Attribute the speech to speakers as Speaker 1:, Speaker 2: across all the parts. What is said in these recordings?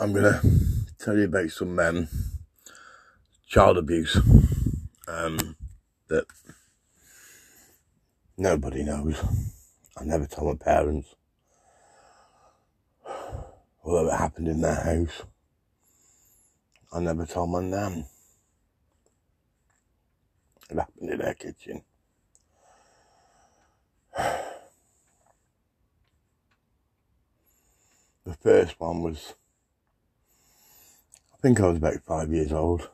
Speaker 1: I'm going to tell you about some um, child abuse um, that nobody knows. I never told my parents. It happened in their house, I never told my nan. It happened in their kitchen. The first one was, I think I was about five years old.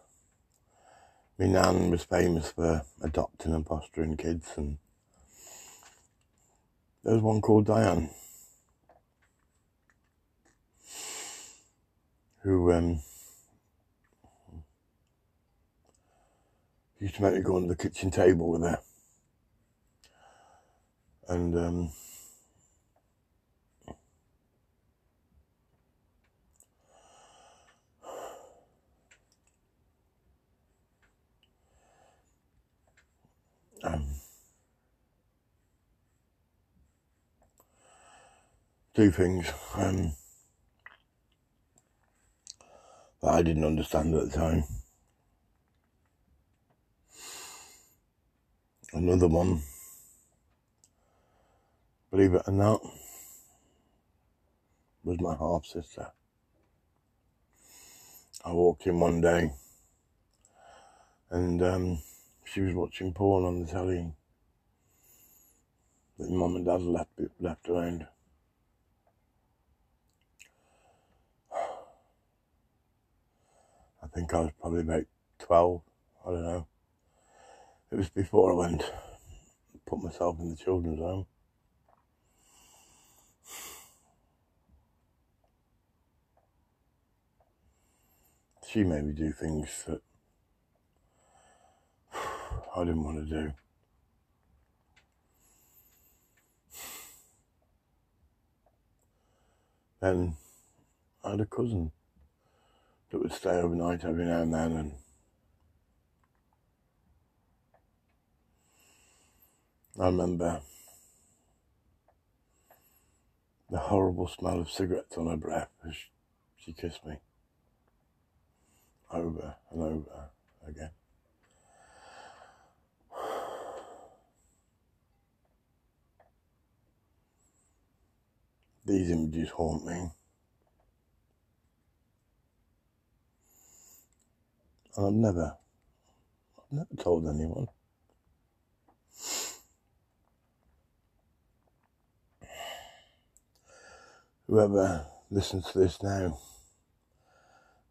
Speaker 1: My nan was famous for adopting and fostering kids, and there was one called Diane who um, used to make me go under the kitchen table with her. And um, two things um, that I didn't understand at the time. Another one, believe it or not, was my half sister. I walked in one day and um, she was watching porn on the telly that mum and dad left left around. I think I was probably about twelve. I don't know. It was before I went put myself in the children's home. She made me do things that I didn't want to do. Then I had a cousin that would stay overnight every now and then and I remember the horrible smell of cigarettes on her breath as she kissed me over and over again. These images haunt me. And I've never, I've never told anyone. whoever listens to this now,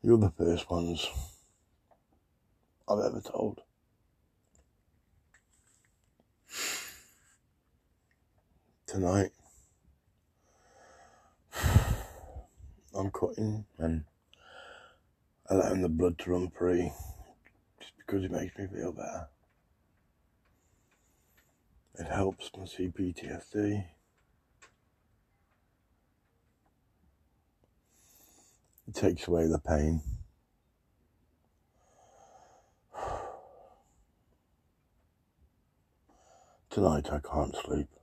Speaker 1: you're the first ones I've ever told. Tonight, cutting and allowing the blood to run free just because it makes me feel better. It helps my CPTSD. It takes away the pain. Tonight I can't sleep.